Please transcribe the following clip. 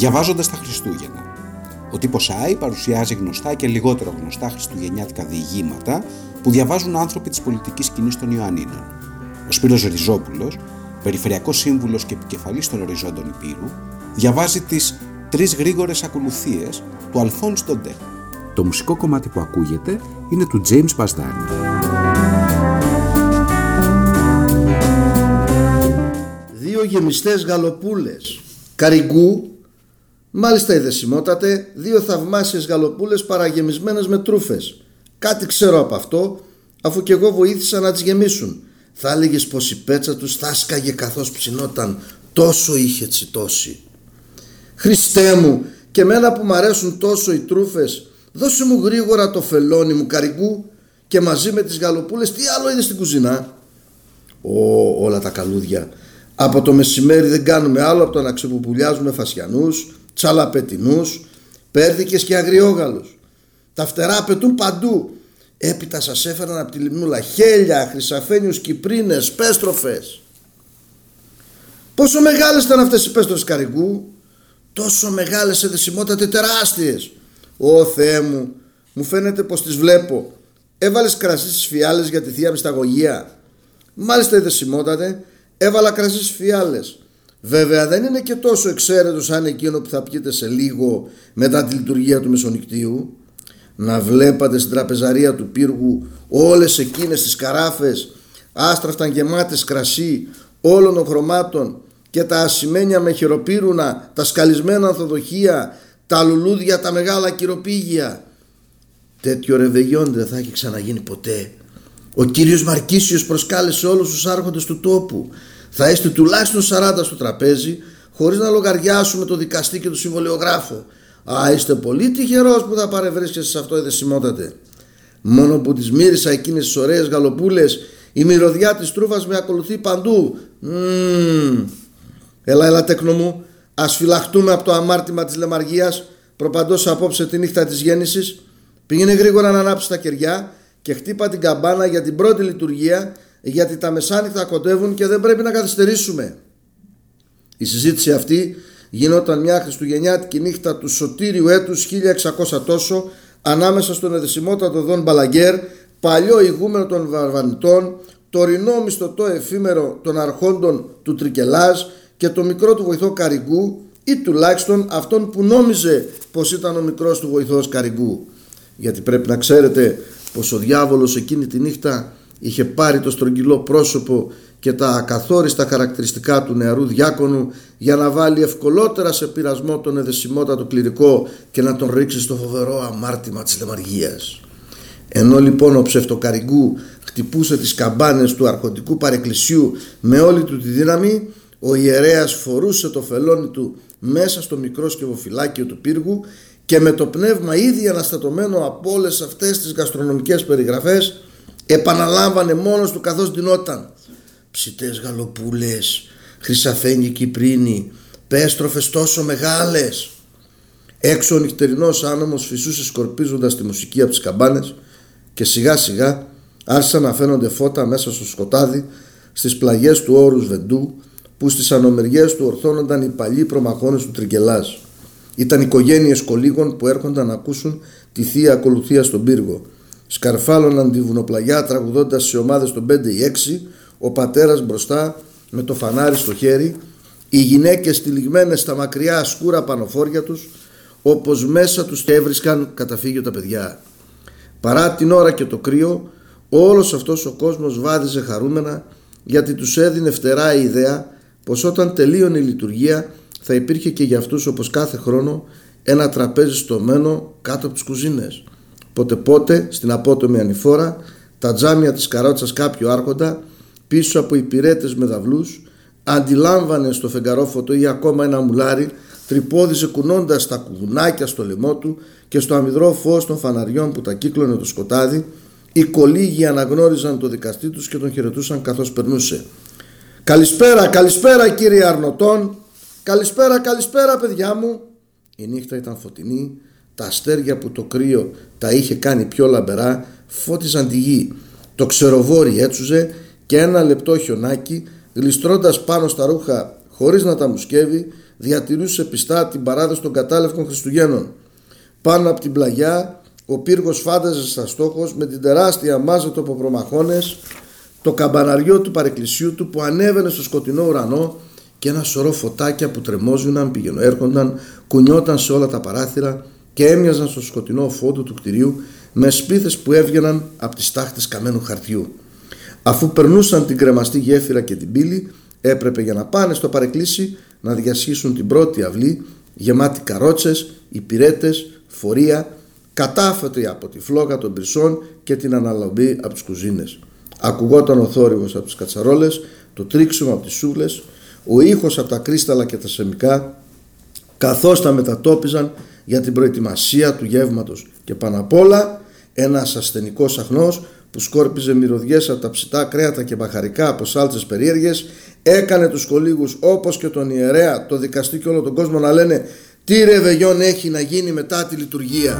διαβάζοντας τα Χριστούγεννα. Ο τύπος Άι παρουσιάζει γνωστά και λιγότερο γνωστά χριστουγεννιάτικα διηγήματα που διαβάζουν άνθρωποι της πολιτικής σκηνής των Ιωαννίνων. Ο Σπύρος Ριζόπουλος, περιφερειακός σύμβουλος και επικεφαλής των οριζόντων Υπήρου, διαβάζει τις τρεις γρήγορες ακολουθίες του Αλφόνς Ντοντέ. Το μουσικό κομμάτι που ακούγεται είναι του James Μπασδάνη. Δύο γεμιστές γαλοπούλες, καριγκού, μάλιστα ειδεσιμότατε, δύο θαυμάσιες γαλοπούλες παραγεμισμένες με τρούφες. Κάτι ξέρω από αυτό, αφού και εγώ βοήθησα να τις γεμίσουν. Θα έλεγες πως η πέτσα τους θα σκάγε καθώς ψινόταν, τόσο είχε τσιτώσει. Χριστέ μου, και μένα που μ' αρέσουν τόσο οι τρούφες, δώσε μου γρήγορα το φελόνι μου καρυγκού και μαζί με τις γαλοπούλες τι άλλο είδες στην κουζίνα; Ω, όλα τα καλούδια. Από το μεσημέρι δεν κάνουμε άλλο από το να ξεπουπουλιάζουμε φασιανούς, τσαλαπετινούς, πέρδικες και αγριόγαλους. Τα φτερά πετούν παντού. Έπειτα σας έφεραν από τη λιμνούλα χέλια, χρυσαφένιους, κυπρίνες, πέστροφες. Πόσο μεγάλες ήταν αυτές οι πέστροφες καρυγκού; Τόσο μεγάλες σε δεσιμότατε τεράστιες. Ω Θεέ μου, μου φαίνεται πως τις βλέπω. Έβαλες κρασί στις φιάλες για τη θεία μυσταγωγία. Μάλιστα δεσιμότατε, έβαλα κρασί στις φιάλες. Βέβαια δεν είναι και τόσο εξαίρετος σαν εκείνο που θα πιείτε σε λίγο μετά τη λειτουργία του μεσονικτίου. Να βλέπατε στην τραπεζαρία του πύργου όλες εκείνες τις καράφες άστραφταν γεμάτες κρασί όλων των χρωμάτων και τα ασημένια με χειροπύρουνα, τα σκαλισμένα ανθοδοχεία, τα λουλούδια, τα μεγάλα κυροπήγια. Τέτοιο ρεβεγιόν δεν θα έχει ξαναγίνει ποτέ. Ο κύριος Μαρκίσιος προσκάλεσε όλους τους άρχοντες του τόπου. Θα είστε τουλάχιστον 40 στο τραπέζι, χωρίς να λογαριάσουμε το δικαστή και το συμβολιογράφο. Α, είστε πολύ τυχερός που θα παρευρίσκεστε σε αυτό εδεσιμότατε. Μόνο που τις μύρισα εκείνες τις ωραίες γαλοπούλες, η μυρωδιά της τρούφας με ακολουθεί παντού. Μμμ, Έλα, έλα, τέκνο μου, ας φυλαχτούμε από το αμάρτημα της λεμαργίας προπαντός απόψε τη νύχτα της γέννησης. Πήγαινε γρήγορα να ανάψει τα κεριά και χτύπα την καμπάνα για την πρώτη λειτουργία, γιατί τα μεσάνυχτα κοντεύουν και δεν πρέπει να καθυστερήσουμε. Η συζήτηση αυτή γινόταν μια χριστουγεννιάτικη νύχτα του σωτήριου έτους 1600 τόσο ανάμεσα στον εδεσιμότατο Δον Μπαλαγκέρ, παλιό ηγούμενο των Βαρβανιτών, τωρινό μισθωτό εφήμερο των αρχόντων του Τρικελάζ και το μικρό του βοηθό Καριγκού ή τουλάχιστον αυτόν που νόμιζε πως ήταν ο μικρός του βοηθός Καριγκού. Γιατί πρέπει να ξέρετε πως ο διάβολος εκείνη τη νύχτα είχε πάρει το στρογγυλό πρόσωπο και τα ακαθόριστα χαρακτηριστικά του νεαρού διάκονου για να βάλει ευκολότερα σε πειρασμό τον εδεσιμότατο κληρικό και να τον ρίξει στο φοβερό αμάρτημα της λεμαργίας. Ενώ λοιπόν ο ψευτοκαριγκού χτυπούσε τις καμπάνες του αρχοντικού παρεκκλησίου με όλη του τη δύναμη ο ιερέας φορούσε το φελόνι του μέσα στο μικρό σκευοφυλάκιο του πύργου και με το πνεύμα ήδη αναστατωμένο από όλες αυτές τις γαστρονομικές περιγραφές επαναλάμβανε μόνος του καθώς ντυνόταν ψητές γαλοπούλες, χρυσαφένι κυπρίνη, πέστροφες τόσο μεγάλες. Έξω ο νυχτερινός άνομος φυσούσε σκορπίζοντας τη μουσική από τις καμπάνες και σιγά σιγά άρχισαν να φαίνονται φώτα μέσα στο σκοτάδι στις πλαγιές του όρους Βεντού που στις ανομεριές του ορθώνονταν οι παλιοί προμαχώνες του Τριγκελάς. Ήταν οικογένειες κολίγων που έρχονταν να ακούσουν τη θεία ακολουθία στον πύργο. Σκαρφάλωναν τη βουνοπλαγιά τραγουδώντας σε ομάδες των 5 ή 6, ο πατέρας μπροστά με το φανάρι στο χέρι, οι γυναίκες τυλιγμένες στα μακριά σκούρα πανοφόρια τους, όπως μέσα τους έβρισκαν καταφύγιο τα παιδιά. Παρά την ώρα και το κρύο, όλος αυτός ο κόσμος βάδιζε χαρούμενα γιατί τους έδινε φτερά η ιδέα πως όταν τελείωνε η λειτουργία θα υπήρχε και για αυτούς όπως κάθε χρόνο ένα τραπέζι στομένο κάτω από τις κουζίνες. Πότε πότε στην απότομη ανηφόρα τα τζάμια της καρότσας κάποιου άρχοντα πίσω από υπηρέτες με δαυλούς αντιλάμβανε στο φεγγαρόφωτο ή ακόμα ένα μουλάρι τρυπώδιζε κουνώντας τα κουβουνάκια στο λαιμό του και στο αμυδρό φως των φαναριών που τα κύκλωνε το σκοτάδι οι κολίγοι αναγνώριζαν το δικαστή τους και τον χαιρετούσαν καθώς περνούσε. Καλησπέρα, καλησπέρα κύριε Αρνοτών. Καλησπέρα, καλησπέρα παιδιά μου. Η νύχτα ήταν φωτεινή. Τα αστέρια που το κρύο τα είχε κάνει πιο λαμπερά φώτιζαν τη γη. Το ξεροβόρι έτσουζε και ένα λεπτό χιονάκι γλιστρώντας πάνω στα ρούχα χωρίς να τα μουσκεύει διατηρούσε πιστά την παράδοση των κατάλευκων Χριστουγέννων. Πάνω από την πλαγιά ο πύργος φάνταζε στα στόχος με την τεράστια μάζα των προμαχώνες, το καμπαναριό του παρεκκλησίου του που ανέβαινε στο σκοτεινό ουρανό και ένα σωρό φωτάκια που τρεμόζουναν, πηγαινοέρχονταν, κουνιόταν σε όλα τα παράθυρα και έμοιαζαν στο σκοτεινό φόντο του κτηρίου με σπίθες που έβγαιναν από τις τάχτες καμένου χαρτιού. Αφού περνούσαν την κρεμαστή γέφυρα και την πύλη, έπρεπε για να πάνε στο παρεκκλήσι να διασχίσουν την πρώτη αυλή γεμάτη καρότσες, υπηρέτες, φορεία, κατάφετοι από τη φλόγα των πυρσών και την αναλαμπή από τις κουζίνες. Ακουγόταν ο θόρυβος από τις κατσαρόλες, το τρίξιμο από τις σούβλες, ο ήχος από τα κρίσταλα και τα σεμικά, καθώς τα μετατόπιζαν για την προετοιμασία του γεύματος και πάνω απ' όλα ένας ασθενικός αχνός που σκόρπιζε μυρωδιές από τα ψητά κρέατα και μπαχαρικά από σάλτσες περίεργες έκανε τους κολίγους όπως και τον ιερέα, το δικαστή και όλο τον κόσμο να λένε τι ρεβεγιόν έχει να γίνει μετά τη λειτουργία.